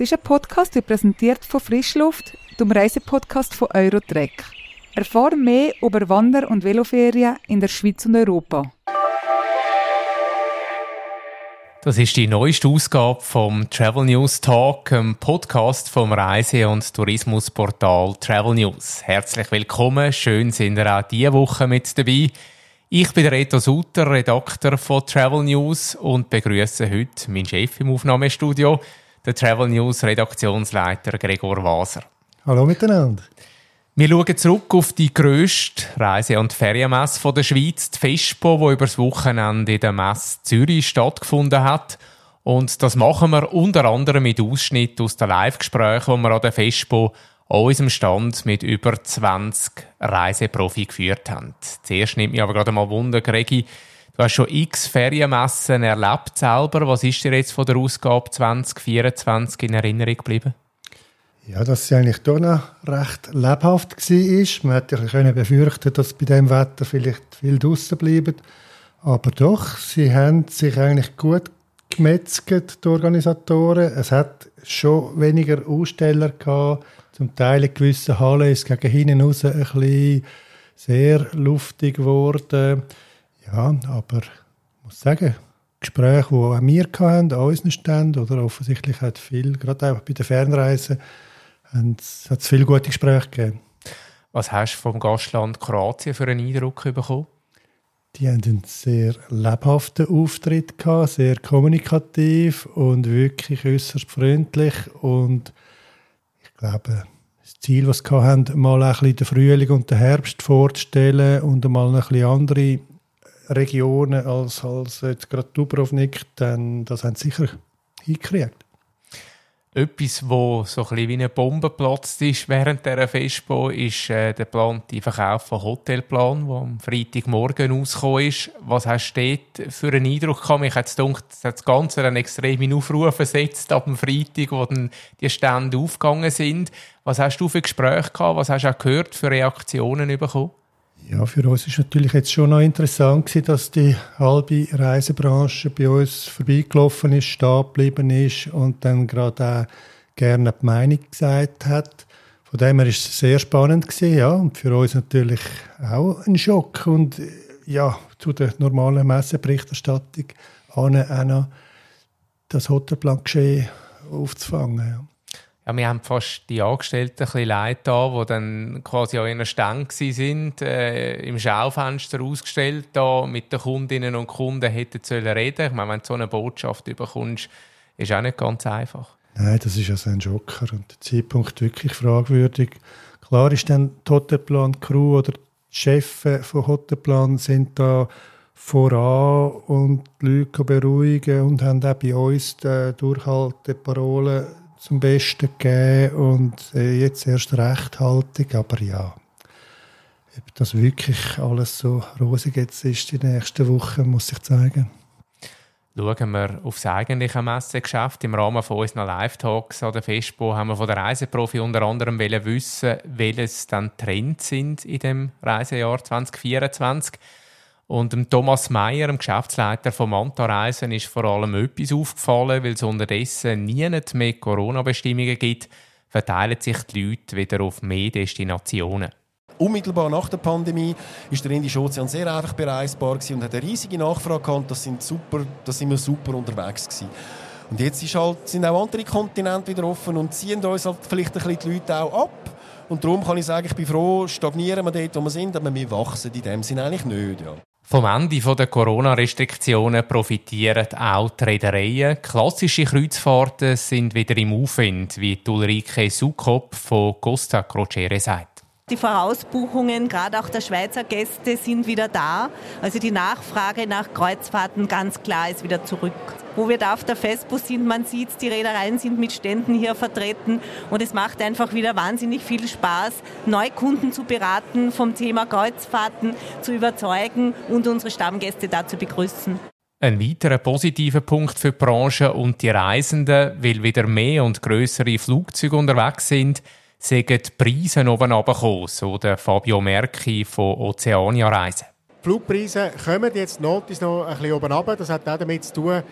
Das ist ein Podcast, der präsentiert von Frischluft, dem Reisepodcast von Eurotrek. Erfahre mehr über Wander- und Veloferien in der Schweiz und Europa. Das ist die neueste Ausgabe vom Travel News Talk, einem Podcast vom Reise- und Tourismusportal Travel News. Herzlich willkommen, schön sind ihr auch diese Woche mit dabei. Ich bin Reto Sutter, Redakteur von Travel News und begrüße heute meinen Chef im Aufnahmestudio, der Travel News Redaktionsleiter Gregor Waser. Hallo miteinander. Wir schauen zurück auf die grösste Reise- und Ferienmesse der Schweiz, die FESPO, die über das Wochenende in der Messe Zürich stattgefunden hat. Und das machen wir unter anderem mit Ausschnitten aus den Live-Gesprächen, die wir an der FESPO an unserem Stand mit über 20 Reiseprofi geführt haben. Zuerst nimmt mich aber gerade mal Wunder, Gregi, Du hast schon x Ferienmessen erlebt selber. Was ist dir jetzt von der Ausgabe 2024 in Erinnerung geblieben? Ja, dass sie eigentlich doch noch recht lebhaft war. Man hätte ja befürchten dass bei dem Wetter vielleicht viel draußen bleiben. Aber doch, sie haben sich eigentlich gut gemetzelt, die Organisatoren. Es hat schon weniger Aussteller gehabt. Zum Teil in gewissen Hallen ist es gegen hinten raus ein bisschen sehr luftig geworden. Ja, aber ich muss sagen, Gespräche, die auch wir hatten, an unseren Ständen, oder offensichtlich hat viel, gerade auch bei den Fernreisen, hat es viele gute Gespräche gegeben. Was hast du vom Gastland Kroatien für einen Eindruck bekommen? Die haben einen sehr lebhaften Auftritt gehabt, sehr kommunikativ und wirklich äußerst freundlich. Und ich glaube, das Ziel, das sie hatten, mal ein bisschen den Frühling und den Herbst vorzustellen und mal ein bisschen andere Regionen als, als jetzt gerade Dubrovnik, dann das haben sie sicher hingekriegt. Etwas, wo so ein wie eine Bombe geplatzt ist während dieser Festbau, ist äh, der geplante Verkauf von Hotelplan, der am Freitagmorgen rausgekommen ist. Was hast du dort für einen Eindruck gehabt? Ich hätte gedacht, das Ganze einen extremen Aufruf versetzt ab dem Freitag, wo dann die Stände aufgegangen sind. Was hast du für Gespräche gehabt? Was hast du auch gehört für Reaktionen bekommen? Ja, für uns ist natürlich jetzt schon noch interessant gewesen, dass die halbe Reisebranche bei uns vorbeigelaufen ist, stehen geblieben ist und dann gerade auch gerne die Meinung gesagt hat. Von dem her ist es sehr spannend gewesen, ja, und für uns natürlich auch ein Schock und ja, zu der normalen Messeberichterstattung auch noch das Hotelplan-Geschehen aufzufangen. Ja. Ja, wir haben fast die Angestellten ein leid da, die dann quasi an ihren Ständen sind, äh, im Schaufenster ausgestellt, da mit den Kundinnen und Kunden hätten sollen reden. Ich meine, wenn du so eine Botschaft bekommst, ist auch nicht ganz einfach. Nein, das ist also ein Joker und der Zeitpunkt wirklich fragwürdig. Klar ist dann die Hotelplan Crew oder die Chefs von Hotelplan sind da voran und die Leute beruhigen und haben auch bei uns die Durchhalteparole zum Besten gegeben und äh, jetzt erst Rechthaltung. Aber ja, ob das wirklich alles so rosig jetzt ist die nächsten Wochen, muss ich zeigen. Schauen wir auf das eigentliche Messegeschäft. Im Rahmen von unseren Live-Talks an der Festbau haben wir von der Reiseprofi unter anderem wissen, welches dann Trends sind in dem Reisejahr 2024. Und dem Thomas Meyer, dem Geschäftsleiter von Manta Reisen, ist vor allem etwas aufgefallen, weil es unterdessen nie mehr Corona-Bestimmungen gibt, verteilen sich die Leute wieder auf mehr Destinationen. Unmittelbar nach der Pandemie ist der Indische Ozean sehr einfach bereisbar und hat eine riesige Nachfrage gehabt. Das sind super, da sind wir super unterwegs gewesen. Und jetzt ist halt, sind auch andere Kontinente wieder offen und ziehen uns halt vielleicht ein bisschen die Leute auch ab. Und darum kann ich sagen, ich bin froh, stagnieren wir dort, wo wir sind, aber wir wachsen in dem Sinne eigentlich nicht. Ja. Vom Ende der Corona-Restriktionen profitieren auch die Reedereien. Klassische Kreuzfahrten sind wieder im Aufwind, wie Ulrike Sukop von Costa Crociere sagt. Die Vorausbuchungen, gerade auch der Schweizer Gäste, sind wieder da. Also die Nachfrage nach Kreuzfahrten ganz klar ist wieder zurück wo wir da auf der FESPO sind. Man sieht, die Reedereien sind mit Ständen hier vertreten und es macht einfach wieder wahnsinnig viel Spaß, Neukunden zu beraten, vom Thema Kreuzfahrten zu überzeugen und unsere Stammgäste da zu begrüßen. Ein weiterer positiver Punkt für die Branche und die Reisenden, weil wieder mehr und größere Flugzeuge unterwegs sind, sagen die Preise oben runtergekommen, so der Fabio Merki von Oceania Reisen. Die Flugpreise kommen jetzt notiz noch ein bisschen oben runter. Das hat auch damit zu tun,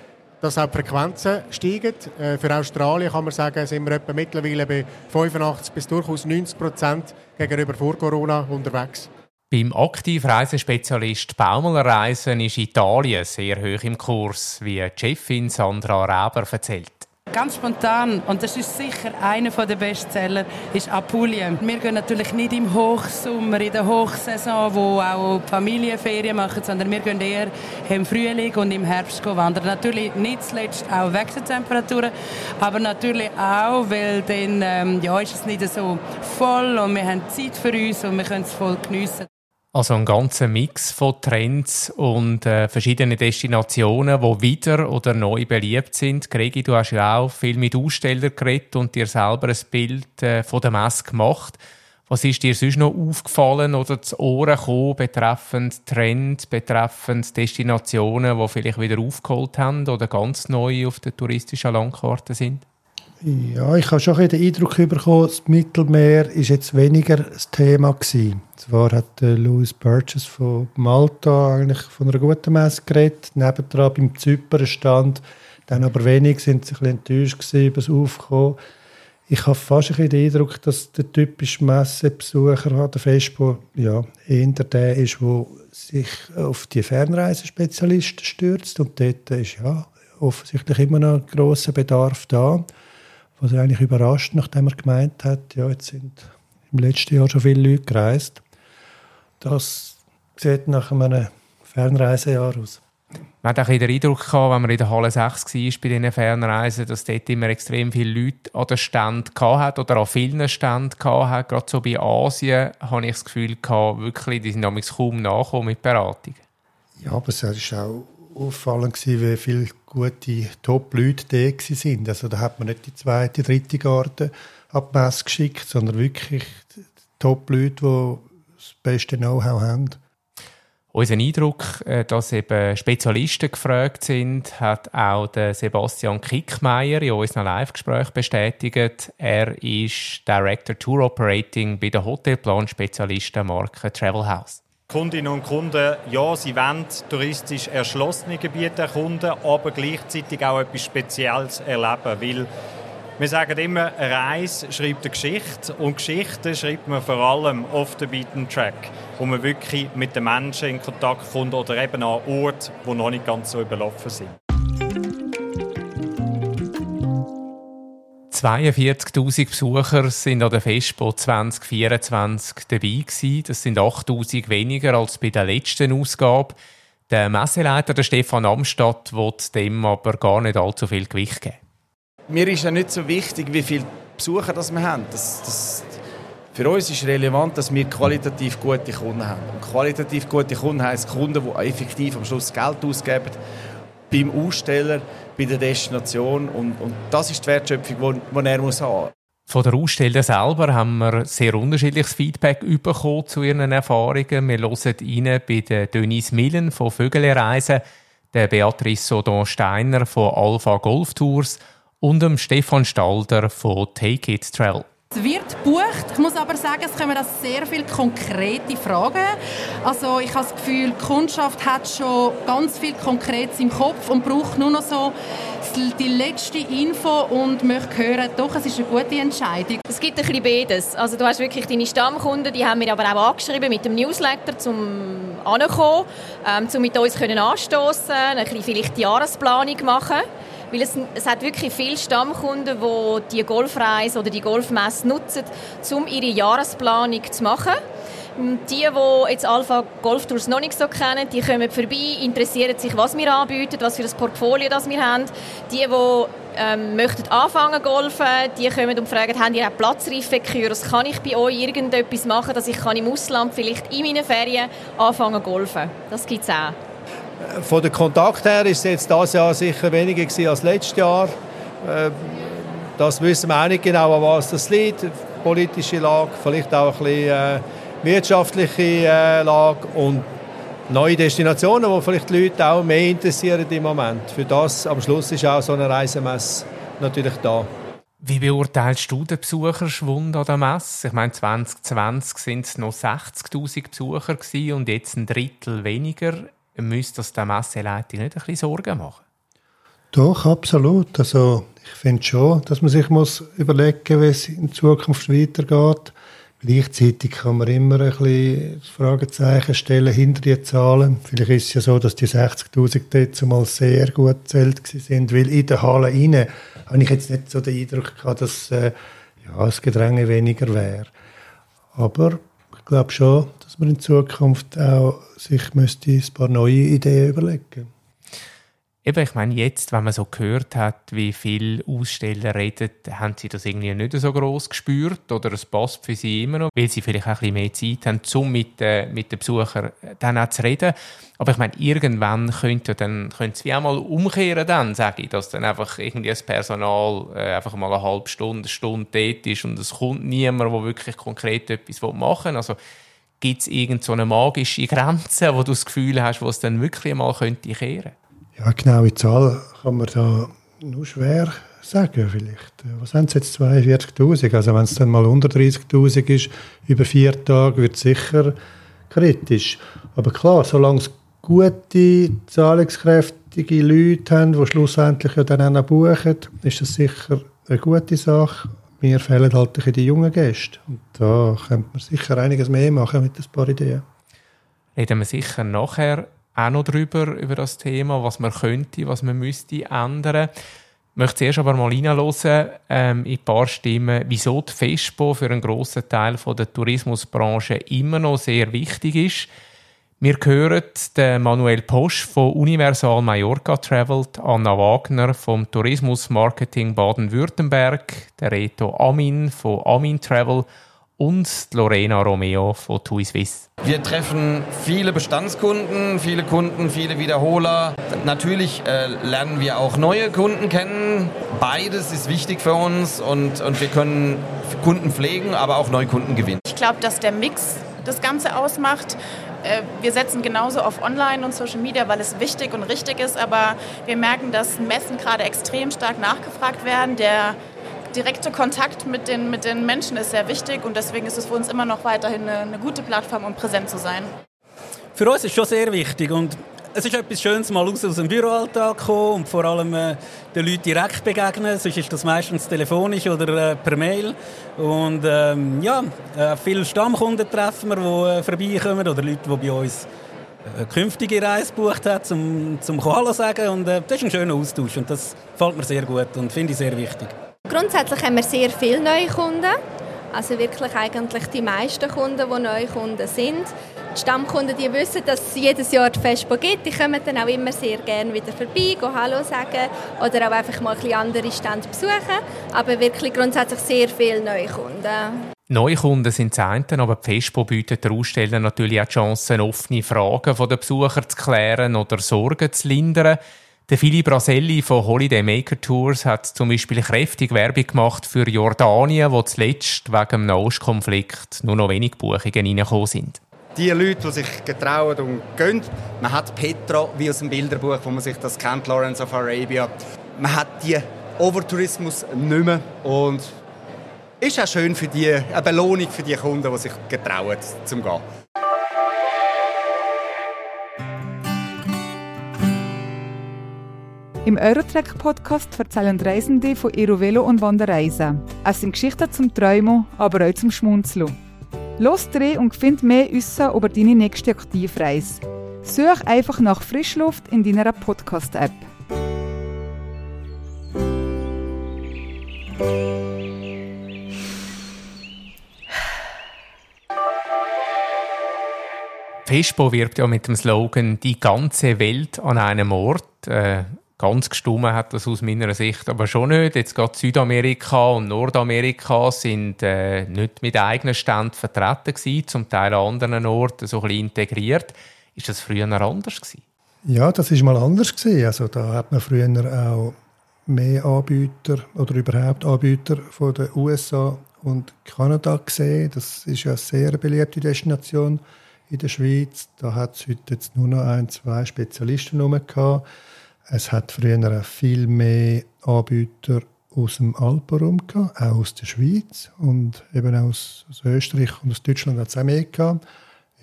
dass auch die Frequenzen steigen. Äh, für Australien kann man sagen, sind wir etwa mittlerweile bei 85 bis durchaus 90 Prozent gegenüber vor Corona unterwegs. Beim Aktivreisespezialist Baumler Reisen ist Italien sehr hoch im Kurs, wie die Chefin Sandra Reber erzählt. Ganz spontan, und das ist sicher einer der Bestseller, ist Apulien. Wir gehen natürlich nicht im Hochsommer, in der Hochsaison, wo auch Familienferien machen, sondern wir gehen eher im Frühling und im Herbst wandern. Natürlich nicht zuletzt auch wegen der Temperaturen, aber natürlich auch, weil dann ähm, ja, ist es nicht so voll und wir haben Zeit für uns und wir können es voll geniessen. Also ein ganzer Mix von Trends und äh, verschiedenen Destinationen, die wieder oder neu beliebt sind. Gregi, du hast ja auch viel mit Ausstellern geredet und dir selber ein Bild äh, von der Messe gemacht. Was ist dir sonst noch aufgefallen oder zu Ohren gekommen betreffend Trends, betreffend Destinationen, die vielleicht wieder aufgeholt haben oder ganz neu auf der touristischen Landkarte sind? Ja, ich habe schon den Eindruck bekommen, das Mittelmeer ist jetzt weniger das Thema gewesen. Zwar hat Louis Burgess von Malta eigentlich von einer guten Messe geredet, nebendran beim Zypernstand, dann aber wenig sind sie ein enttäuscht über das Aufkommen. Ich habe fast ein den Eindruck, dass der typische Messebesucher der Festpo ja, eher der ist, der sich auf die Fernreisespezialisten stürzt und dort ist ja offensichtlich immer noch ein grosser Bedarf da was er eigentlich überrascht, nachdem er gemeint hat, ja, jetzt sind im letzten Jahr schon viele Leute gereist. Das sieht nach einem Fernreisejahr aus. Man hat auch den Eindruck gehabt, wenn man in der Halle 6 war bei diesen Fernreisen, dass dort immer extrem viele Leute an den Ständen hat oder an vielen Ständen hat. Gerade so bei Asien habe ich das Gefühl gehabt, wirklich, die sind kaum nachgekommen mit Beratung. Ja, aber es ist auch auffallend wie viele gute Top-Leute da sind. Also da hat man nicht die zweite, dritte Garde ab Messe geschickt, sondern wirklich Top-Leute, die das beste Know-how haben. Unser Eindruck, äh, dass eben Spezialisten gefragt sind, hat auch der Sebastian Kickmeier in unserem Live-Gespräch bestätigt. Er ist Director Tour Operating bei der Hotelplan-Spezialistenmarke Travel House. Kundinnen und Kunden, ja, sie wollen touristisch erschlossene Gebiete erkunden, aber gleichzeitig auch etwas Spezielles erleben, weil wir sagen immer, eine Reise schreibt eine Geschichte und Geschichte schreibt man vor allem auf the beaten track, wo man wirklich mit den Menschen in Kontakt kommt oder eben an Orten, die noch nicht ganz so überlaufen sind. 42.000 Besucher sind an der Festpo 2024 dabei gewesen. Das sind 8.000 weniger als bei der letzten Ausgabe. Der Messeleiter, der Stefan Amstadt, wird dem aber gar nicht allzu viel Gewicht geben. Mir ist ja nicht so wichtig, wie viele Besucher das wir haben. Das, das, für uns ist relevant, dass wir qualitativ gute Kunden haben. Und qualitativ gute Kunden heisst Kunden, die effektiv am Schluss Geld ausgeben beim Aussteller, bei der Destination. Und, und das ist die Wertschöpfung, die er muss haben von der Aussteller selber haben wir sehr unterschiedliches Feedback bekommen zu ihren Erfahrungen. Wir hören rein bei der Denise Millen von Vögelereisen, der Beatrice Sodon Steiner von Alpha Golf Tours und dem Stefan Stalder von Take It Travel. Es wird gebucht. Ich muss aber sagen, es kommen sehr viele konkrete Fragen. Also ich habe das Gefühl, die Kundschaft hat schon ganz viel Konkretes im Kopf und braucht nur noch so die letzte Info und möchte hören, doch, es ist eine gute Entscheidung. Es gibt ein bisschen beides. Also du hast wirklich deine Stammkunden, die haben wir aber auch angeschrieben mit dem Newsletter, zum ankommen, ähm, um mit uns anstoßen, ein bisschen vielleicht die Jahresplanung machen. Weil es, es hat wirklich viele Stammkunden, die die Golfreise oder die Golfmesse nutzen, um ihre Jahresplanung zu machen. Die, die jetzt Alpha Golf Tours noch nicht so kennen, die kommen vorbei, interessieren sich, was wir anbieten, was für ein Portfolio das wir haben. Die, die ähm, möchten anfangen golfen, die kommen und fragen, haben ihr auch Platzreifekürs? Kann ich bei euch irgendetwas machen, dass ich kann im Ausland vielleicht in meinen Ferien anfangen golfen? Das gibt es auch. Von der Kontakt her ist es jetzt dieses Jahr sicher weniger als letztes Jahr. Ähm, das wissen wir auch nicht genau, an was das liegt. Politische Lage, vielleicht auch ein bisschen äh, wirtschaftliche äh, Lage und neue Destinationen, die vielleicht die Leute auch mehr interessieren im Moment. Für das am Schluss ist auch so eine Reisemesse natürlich da. Wie beurteilst du den Besucherschwund an der Messe? Ich meine, 2020 sind es noch 60.000 Besucher und jetzt ein Drittel weniger müsste das der Messeleitung nicht ein bisschen Sorgen machen? Doch, absolut. Also ich finde schon, dass man sich muss überlegen, wie es in Zukunft weitergeht. Gleichzeitig kann man immer ein bisschen Fragezeichen stellen hinter die Zahlen. Vielleicht ist es ja so, dass die 60'000 dort zumal sehr gut gezählt sind, weil in der Halle rein habe ich jetzt nicht so den Eindruck gehabt, dass äh, ja, das Gedränge weniger wäre. Aber glaube schon, dass man in Zukunft auch sich müsste ein paar neue Ideen überlegen müsste. Eben, ich meine, jetzt, wenn man so gehört hat, wie viele Aussteller reden, haben sie das irgendwie nicht so groß gespürt oder es passt für sie immer noch, weil sie vielleicht auch ein bisschen mehr Zeit haben, um mit, äh, mit den Besuchern dann auch zu reden. Aber ich meine, irgendwann könnte dann, könnte es wie auch mal umkehren dann, sage ich, dass dann einfach irgendwie das Personal äh, einfach mal eine halbe Stunde, eine Stunde dort ist und es kommt niemand, der wirklich konkret etwas machen will. Also, gibt es irgendeine so magische Grenze, wo du das Gefühl hast, wo es dann wirklich mal könnte kehren? Ja, genaue Zahl kann man da nur schwer sagen vielleicht. Was sind es jetzt, 42'000? Also wenn es dann mal unter 30'000 ist, über vier Tage, wird es sicher kritisch. Aber klar, solange es gute, zahlungskräftige Leute haben, die schlussendlich ja dann auch buchen, ist das sicher eine gute Sache. Mir fehlen halt die jungen Gäste. Und da könnte man sicher einiges mehr machen mit ein paar Ideen. Reden wir sicher nachher auch noch drüber, über das Thema, was man könnte, was man müsste ändern. Ich möchte zuerst aber mal hineinhören, ähm, in ein paar Stimmen, wieso die FESPO für einen grossen Teil von der Tourismusbranche immer noch sehr wichtig ist. Wir hören den Manuel Posch von Universal Mallorca Traveled, Anna Wagner vom Tourismus Marketing Baden-Württemberg, der Reto Amin von Amin Travel und Lorena Romeo von TUI Swiss. Wir treffen viele Bestandskunden, viele Kunden, viele Wiederholer. Natürlich äh, lernen wir auch neue Kunden kennen. Beides ist wichtig für uns und, und wir können Kunden pflegen, aber auch neue Kunden gewinnen. Ich glaube, dass der Mix das Ganze ausmacht. Äh, wir setzen genauso auf Online und Social Media, weil es wichtig und richtig ist, aber wir merken, dass Messen gerade extrem stark nachgefragt werden. Der direkte Kontakt mit den, mit den Menschen ist sehr wichtig und deswegen ist es für uns immer noch weiterhin eine, eine gute Plattform, um präsent zu sein. Für uns ist schon sehr wichtig und es ist etwas Schönes, mal aus dem Büroalltag kommen und vor allem äh, den Leuten direkt begegnen. Sonst ist das meistens telefonisch oder äh, per Mail. Und ähm, ja, äh, viele Stammkunden treffen wir, die äh, vorbeikommen oder Leute, die bei uns eine äh, künftige Reise gebucht haben, zum, zum Hallo sagen. Und äh, das ist ein schöner Austausch und das gefällt mir sehr gut und finde ich sehr wichtig. Grundsätzlich haben wir sehr viele neue Kunden. Also wirklich eigentlich die meisten Kunden, die neue Kunden sind. Die Stammkunden, die wissen, dass es jedes Jahr die Fespo gibt, die kommen dann auch immer sehr gerne wieder vorbei, gehen Hallo sagen oder auch einfach mal ein bisschen andere Stände besuchen. Aber wirklich grundsätzlich sehr viele neue Kunden. Neue Kunden sind das eine, aber die Fespo bietet den Ausstellern natürlich auch die Chance, offene Fragen der Besucher zu klären oder Sorgen zu lindern. Der Philipp Braselli von Holiday Maker Tours hat zum Beispiel kräftig Werbung gemacht für Jordanien, wo zuletzt wegen dem Nahostkonflikt nur noch wenig Buchungen reingekommen sind. Die Leute, die sich getrauen und gehen, man hat Petra wie aus dem Bilderbuch, wo man sich das kennt, Lawrence of Arabia. Man hat die Overtourismus nicht mehr und ist auch schön für die, eine Belohnung für die Kunden, die sich getrauen zum gehen. Im Eurotrack-Podcast erzählen Reisende von ihren Velo- und Wanderreisen. Es sind Geschichten zum Träumen, aber auch zum Schmunzeln. Los dreh und find mehr Wissen über deine nächste Aktivreise. Such einfach nach Frischluft in deiner Podcast-App. Fespo wirbt ja mit dem Slogan «Die ganze Welt an einem Ort». Äh, Ganz gestummen hat das aus meiner Sicht aber schon nicht. Jetzt gerade Südamerika und Nordamerika sind äh, nicht mit eigenen Ständen vertreten gewesen, zum Teil an anderen Orten so ein bisschen integriert. Ist das früher anders gewesen? Ja, das ist mal anders gewesen. Also da hat man früher auch mehr Anbieter oder überhaupt Anbieter von den USA und Kanada gesehen. Das ist ja eine sehr beliebte Destination in der Schweiz. Da hat es heute jetzt nur noch ein, zwei Spezialisten gehabt. Es hat früher viel mehr Anbieter aus dem Alpenraum gehabt, auch aus der Schweiz und eben aus, aus Österreich und aus Deutschland hat es auch mehr gehabt.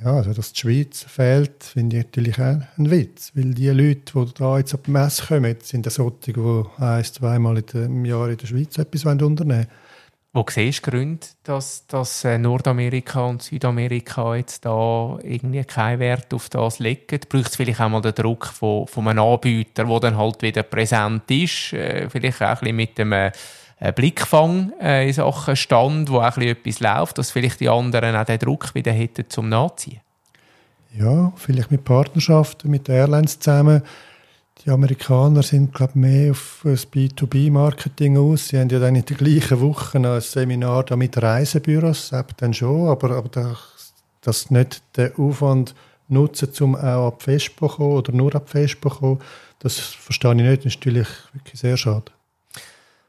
Ja, also dass die Schweiz fehlt, finde ich natürlich auch ein Witz. Weil die Leute, die da jetzt auf die Messe kommen, sind solche, die ein-, zweimal im Jahr in der Schweiz etwas unternehmen wollen. Wo siehst du Gründe, dass, dass äh, Nordamerika und Südamerika jetzt da irgendwie keinen Wert auf das legen? Braucht es vielleicht auch mal den Druck von, von einem Anbieter, der dann halt wieder präsent ist? Äh, vielleicht auch ein bisschen mit dem äh, Blickfang in Sachen Stand, wo auch ein bisschen etwas läuft, dass vielleicht die anderen auch den Druck wieder hätten zum Nachziehen? Ja, vielleicht mit Partnerschaften, mit Airlines zusammen die Amerikaner sind, glaube mehr auf das B2B-Marketing aus. Sie haben ja dann in der gleichen Woche ein Seminar da mit Reisebüros, dann schon, aber, aber das, das nicht den Aufwand nutzen, um auch ab Fespo kommen oder nur ab Fespo kommen, das verstehe ich nicht. Das ist natürlich wirklich sehr schade.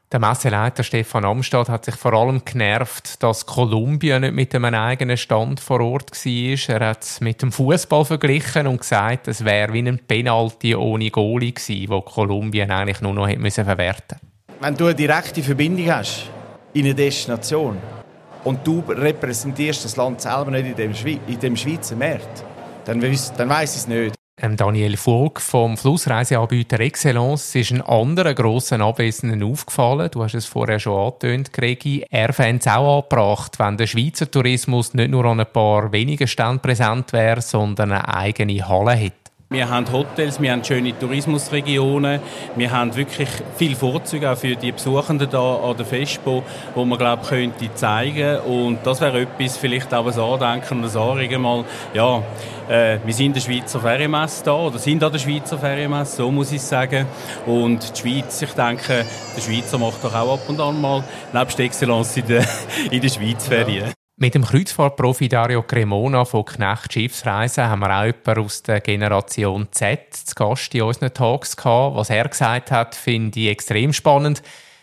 Der Messeleiter Stefan Amstad hat sich vor allem genervt, dass Kolumbien nicht mit einem eigenen Stand vor Ort war. Er hat es mit dem Fußball verglichen und gesagt, es wäre wie ein Penalty ohne Goalie gewesen, wo Kolumbien eigentlich nur noch hätte verwerten Wenn du eine direkte Verbindung hast in eine Destination und du repräsentierst das Land selber nicht in dem, Schwe in dem Schweizer Markt, dann, dann weiss ich es nicht. Ähm, Daniel Vogt vom Flussreiseanbieter Excellence ist ein anderer grossen Abwesenden aufgefallen. Du hast es vorher schon angetönt, Gregi. Er fände es auch angebracht, wenn der Schweizer Tourismus nicht nur an ein paar wenigen Ständen präsent wäre, sondern eine eigene Halle hätte. Wir haben Hotels, wir haben schöne Tourismusregionen, wir haben wirklich viele Vorzüge auch für die Besuchenden hier an der Fespo, wo man glaube könnte zeigen. Und das wäre etwas, vielleicht auch ein Andenken ein Anregen mal, ja, äh, wir sind in der Schweizer Ferienmesse da oder sind an der Schweizer Ferienmesse, so muss ich sagen. Und die Schweiz, ich denke, der Schweizer macht doch auch ab und an mal nebst Excellence in der, in der Schweiz Ferien. Mit dem Kreuzfahrtprofi Dario Cremona von Knecht Schiffsreisen haben wir auch jemanden aus der Generation Z zu Gast in unseren Talks gehabt. Was er gesagt hat, finde ich extrem spannend.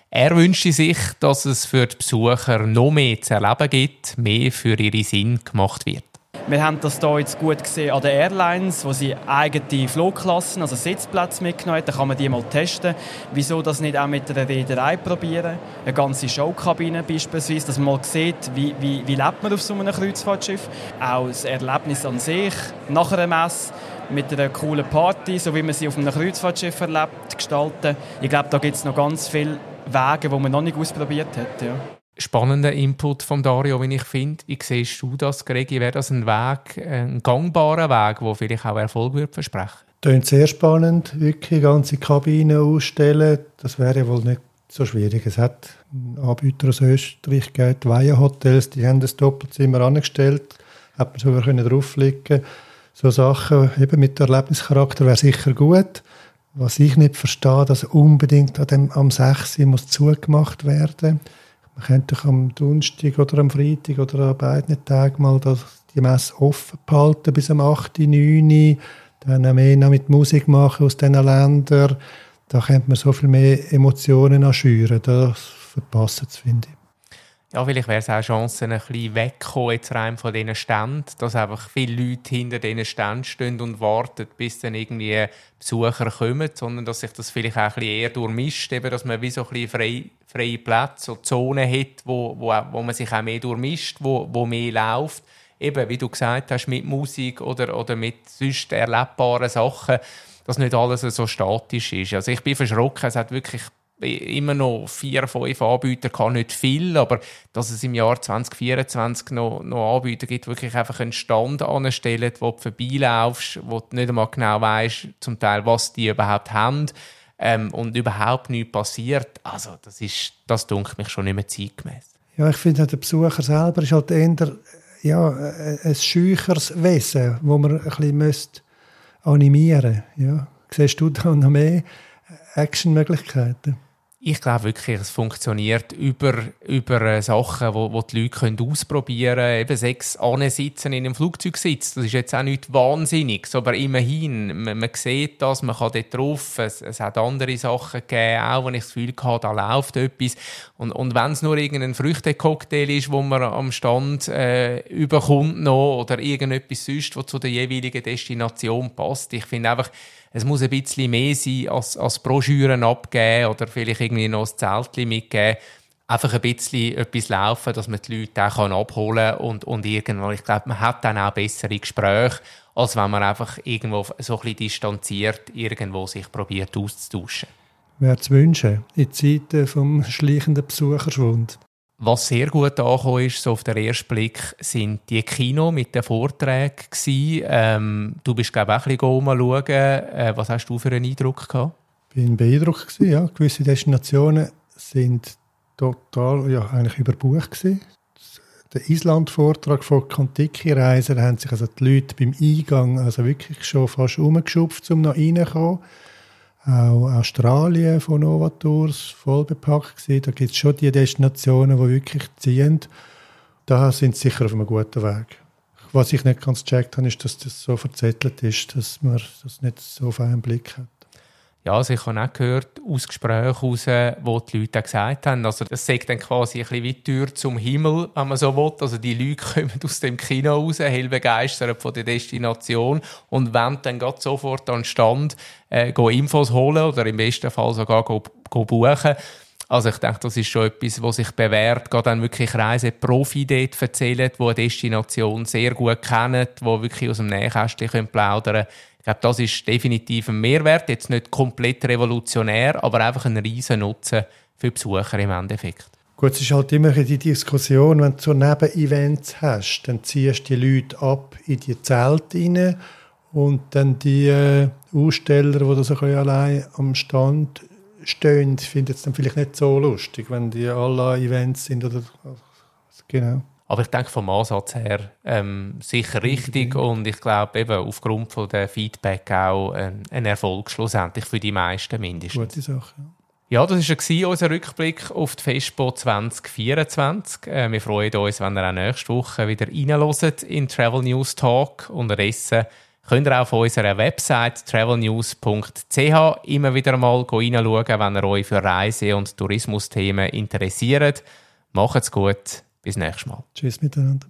Er wünschte sich, dass es für die Besucher noch mehr zu erleben gibt, mehr für ihre Sinn gemacht wird. Wir haben das hier jetzt gut gesehen an den Airlines, wo sie eigene Flugklassen, also Sitzplätze mitgenommen haben. Da kann man die mal testen. Wieso das nicht auch mit der Reederei probieren? Eine ganze Showkabine beispielsweise, dass man mal sieht, wie, wie, wie lebt man auf so einem Kreuzfahrtschiff. Auch das Erlebnis an sich, nach einer Messe mit einer coolen Party, so wie man sie auf einem Kreuzfahrtschiff erlebt, gestalten. Ich glaube, da gibt es noch ganz viele Wege, die man noch nicht ausprobiert hat. Ja spannender Input von Dario, wie ich finde. Wie siehst du das, Gregi? Wäre das ein Weg, ein gangbarer Weg, der vielleicht auch Erfolg würde versprechen? Klingt sehr spannend, wirklich ganze Kabine ausstellen. Das wäre wohl nicht so schwierig. Es hat Anbieter aus Österreich gegeben, Weihe Hotels, die haben das Doppelzimmer angestellt, hat man sogar können. So Sachen eben mit Erlebnischarakter wäre sicher gut. Was ich nicht verstehe, dass unbedingt an dem, am 6. muss zugemacht werden muss man könnte am Donnerstag oder am Freitag oder an beiden Tagen mal das, die Messe offen behalten bis am 8., 9., dann mehr noch mit Musik machen aus diesen Ländern. Da könnte man so viel mehr Emotionen anschüren. Das verpasst es, finde ich. Ja, vielleicht wäre es auch eine Chance, ein bisschen wegzukommen jetzt rein von diesen Ständen, dass einfach viele Leute hinter diesen Ständen stehen und warten, bis dann irgendwie Besucher kommen, sondern dass sich das vielleicht auch ein bisschen eher durchmischt, eben, dass man wie so ein bisschen frei, freie Plätze, so Zonen hat, wo, wo, wo man sich auch mehr durchmischt, wo, wo mehr läuft. Eben, wie du gesagt hast, mit Musik oder, oder mit sonst erlebbaren Sachen, dass nicht alles so statisch ist. Also ich bin verschrocken, es hat wirklich immer noch vier, fünf Anbieter kann nicht viel, aber dass es im Jahr 2024 noch, noch Anbieter gibt, wirklich einfach einen Stand anstellen, wo du vorbeilaufst, wo du nicht einmal genau weißt, zum Teil, was die überhaupt haben ähm, und überhaupt nichts passiert. Also das ist, das dunkelt mich schon nicht mehr zeitgemäß. Ja, ich finde, der Besucher selber ist halt eher ja, ein scheucheres Wesen, wo man ein bisschen müsste animieren müsste. Ja. Siehst du da noch mehr Actionmöglichkeiten? Ich glaube wirklich, es funktioniert über, über äh, Sachen, wo, wo die Leute können ausprobieren können. Eben sechs sitzen in einem Flugzeug sitzen. Das ist jetzt auch nicht Wahnsinniges, aber immerhin, man, man sieht das, man kann dort drauf. Es, es hat andere Sachen gegeben, auch wenn ich das Gefühl hatte, da läuft etwas. Und, und wenn es nur irgendein Früchtecocktail ist, wo man am Stand äh, überkommt noch, oder irgendetwas sonst, was zu der jeweiligen Destination passt. Ich finde einfach, es muss ein bisschen mehr sein als, als Broschüren abgeben oder vielleicht irgendwie noch ein Zeltchen mitgeben. einfach ein bisschen etwas laufen, dass man die Leute auch abholen kann und, und irgendwo, ich glaube, man hat dann auch bessere Gespräche, als wenn man einfach irgendwo so ein bisschen distanziert irgendwo sich probiert auszutauschen. Wäre zu wünschen, in Zeiten vom schleichenden Besucherschwund. Was sehr gut angekommen ist, so auf den ersten Blick, sind die Kino mit den Vorträgen Ähm, du bist, glaube ich, auch ein bisschen schauen. Äh, was hast du für einen Eindruck gehabt? Ich bin beeindruckt ja. Gewisse Destinationen sind total, ja, eigentlich überbucht gewesen. Der Island-Vortrag von Kontiki-Reiser haben sich also die Leute beim Eingang also wirklich schon fast umgeschupft, um noch reinzukommen. Auch Australien von Novatours voll bepackt gewesen. Da gibt es schon die Destinationen, die wirklich ziehen. Da sind sie sicher auf einem guten Weg. Was ich nicht ganz gecheckt habe, ist, dass das so verzettelt ist, dass man das nicht so auf einen Blick hat. Ja, also ich habe auch gehört aus Gesprächen heraus, wo die Leute gesagt haben, also das sagt dann quasi ein bisschen wie die Tür zum Himmel, wenn man so will. Also die Leute kommen aus dem Kino raus, hell begeistert von der Destination und wollen dann gerade sofort an den Stand äh, Infos holen oder im besten Fall sogar go, go buchen. Also ich denke, das ist schon etwas, was sich bewährt, gerade dann wirklich Reiseprofi dort erzählen, die eine Destination sehr gut kennen, die wirklich aus dem Nähkästchen plaudern können ich glaube, das ist definitiv ein Mehrwert. Jetzt nicht komplett revolutionär, aber einfach ein riesen Nutzen für Besucher im Endeffekt. Gut, es ist halt immer die Diskussion, wenn du so Nebenevents hast, dann ziehst du die Leute ab in die Zelte rein und dann die äh, Aussteller, die da so ein allein am Stand stehen, finden es dann vielleicht nicht so lustig, wenn die alle Events sind oder genau. Aber ich denke vom Ansatz her ähm, sicher richtig mhm. und ich glaube eben aufgrund von der Feedback auch ein, ein Erfolg schlussendlich für die meisten mindestens. Gute Sache. Ja, das war unser Rückblick auf die Festpo 2024. Äh, wir freuen uns, wenn ihr auch nächste Woche wieder reinhört in Travel News Talk. Unterdessen könnt ihr auch auf unserer Website travelnews.ch immer wieder mal reinschauen, wenn ihr euch für Reise- und Tourismusthemen interessiert. Macht's gut! Bis nächstes Mal. Tschüss miteinander.